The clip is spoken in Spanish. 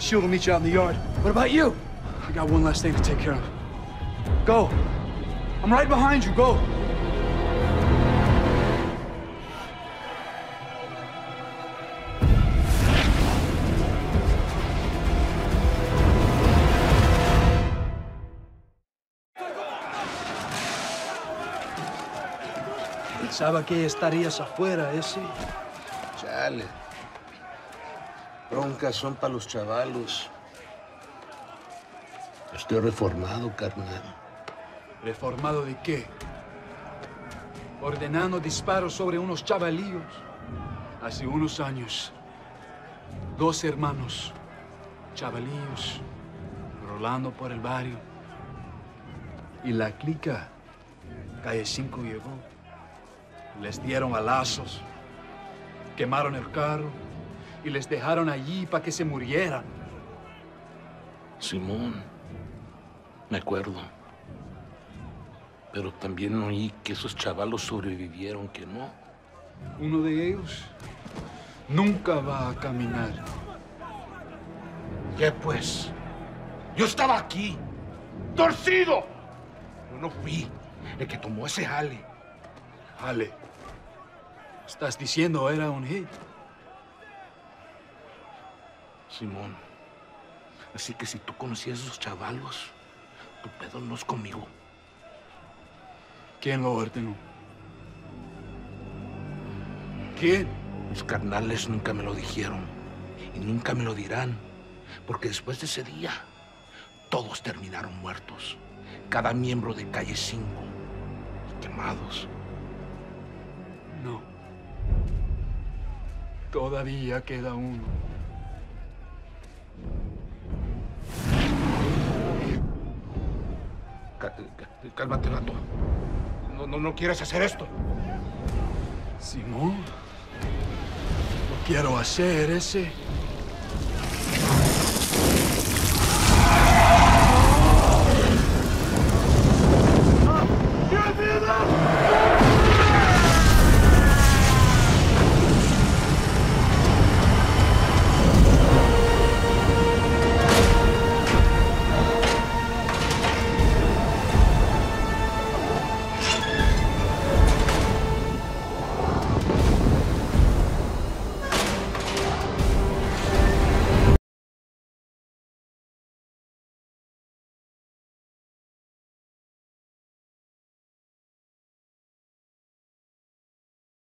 Shield will meet you out in the yard. What about you? I got one last thing to take care of. Go. I'm right behind you. Go. Pensaba que estarías afuera, ¿eh? ese. Chale. Broncas son para los chavalos. Estoy reformado, carnal. ¿Reformado de qué? Ordenando disparos sobre unos chavalillos. Hace unos años, dos hermanos, chavalillos, rolando por el barrio. Y la clica, calle 5 llegó. Les dieron balazos, quemaron el carro y les dejaron allí para que se murieran. Simón, me acuerdo. Pero también oí que esos chavalos sobrevivieron, que no. Uno de ellos nunca va a caminar. ¿Qué pues? Yo estaba aquí, torcido. Yo no fui el que tomó ese jale. Ale, estás diciendo era un hit. Simón, así que si tú conocías a esos chavalos, tu pedo no es conmigo. ¿Quién lo ordenó? ¿Quién? Mis carnales nunca me lo dijeron y nunca me lo dirán, porque después de ese día, todos terminaron muertos. Cada miembro de Calle 5, quemados. No. Todavía queda uno. Cálmate, vato. No, no, no quieres hacer esto. Simón, lo quiero hacer ese.